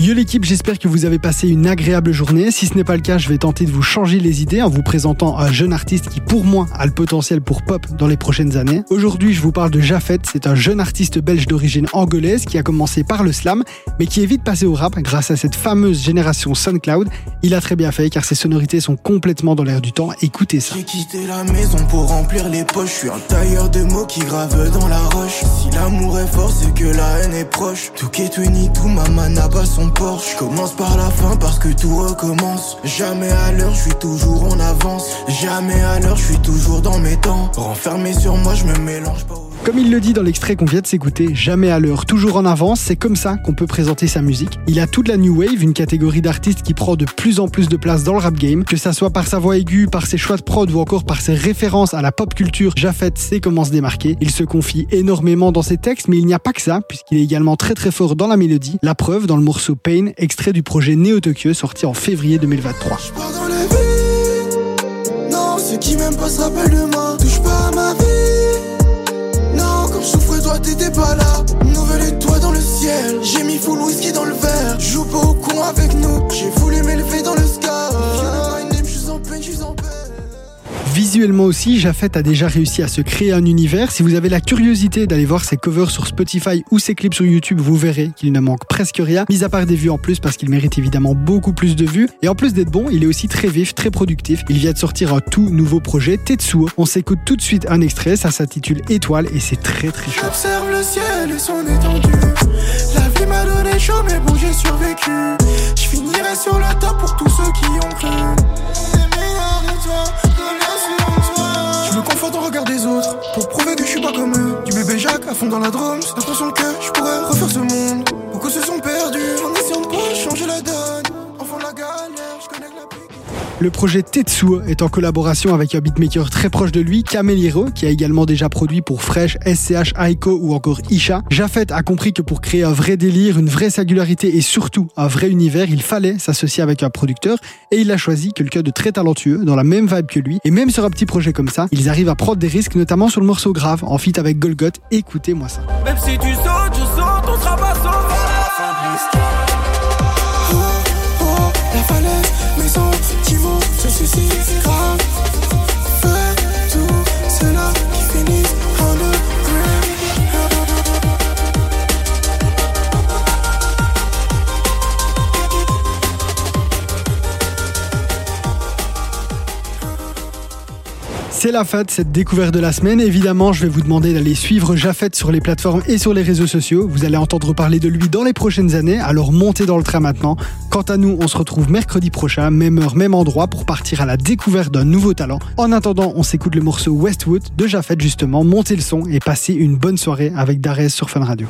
Yo l'équipe, j'espère que vous avez passé une agréable journée. Si ce n'est pas le cas, je vais tenter de vous changer les idées en vous présentant un jeune artiste qui pour moi a le potentiel pour pop dans les prochaines années. Aujourd'hui, je vous parle de Jafet, c'est un jeune artiste belge d'origine angolaise qui a commencé par le slam, mais qui est vite passé au rap grâce à cette fameuse génération SoundCloud. Il a très bien fait car ses sonorités sont complètement dans l'air du temps. Écoutez ça. J'ai quitté la maison pour remplir les poches, je suis un tailleur de mots qui grave dans la roche. Si l'amour est fort, c'est que la haine est proche. Tout tout, n'a pas son je commence par la fin parce que tout recommence. Jamais à l'heure, je suis toujours en avance. Jamais à l'heure, je suis toujours dans mes temps. Renfermé sur moi, je me mélange pas. Comme il le dit dans l'extrait qu'on vient de s'écouter, jamais à l'heure, toujours en avance, c'est comme ça qu'on peut présenter sa musique. Il a toute la New Wave, une catégorie d'artistes qui prend de plus en plus de place dans le rap game, que ça soit par sa voix aiguë, par ses choix de prod ou encore par ses références à la pop culture, Jafet sait comment se démarquer. Il se confie énormément dans ses textes, mais il n'y a pas que ça, puisqu'il est également très très fort dans la mélodie. La preuve dans le morceau Pain, extrait du projet Neo Tokyo sorti en février 2023. Non, ceux qui pas se moi, touche pas à ma vie t'étais pas là. Nouvelle étoile Visuellement aussi, Jafet a déjà réussi à se créer un univers. Si vous avez la curiosité d'aller voir ses covers sur Spotify ou ses clips sur YouTube, vous verrez qu'il ne manque presque rien, mis à part des vues en plus parce qu'il mérite évidemment beaucoup plus de vues. Et en plus d'être bon, il est aussi très vif, très productif. Il vient de sortir un tout nouveau projet, Tetsuo. On s'écoute tout de suite un extrait, ça s'intitule Étoile et c'est très très chaud. Le ciel et son étendue. La vie m'a donné chaud, mais bon, j'ai survécu. Je finirai sur top pour tous ceux qui ont cru. À fond dans la drums L'impression que je pourrais refaire ce monde. Beaucoup se sont perdus En essayant de changer la donne. Enfant de la la le projet Tetsuo est en collaboration avec un beatmaker très proche de lui, Cameliero, qui a également déjà produit pour Fresh, SCH, Aiko ou encore Isha. Jafet a compris que pour créer un vrai délire, une vraie singularité et surtout un vrai univers, il fallait s'associer avec un producteur et il a choisi quelqu'un de très talentueux, dans la même vibe que lui. Et même sur un petit projet comme ça, ils arrivent à prendre des risques, notamment sur le morceau Grave, en feat avec Golgot. Écoutez-moi ça. Même si tu to see C'est la fin cette découverte de la semaine. Évidemment, je vais vous demander d'aller suivre Jafet sur les plateformes et sur les réseaux sociaux. Vous allez entendre parler de lui dans les prochaines années, alors montez dans le train maintenant. Quant à nous, on se retrouve mercredi prochain, même heure, même endroit, pour partir à la découverte d'un nouveau talent. En attendant, on s'écoute le morceau Westwood de Jafet justement. Montez le son et passez une bonne soirée avec Darès sur Fun Radio.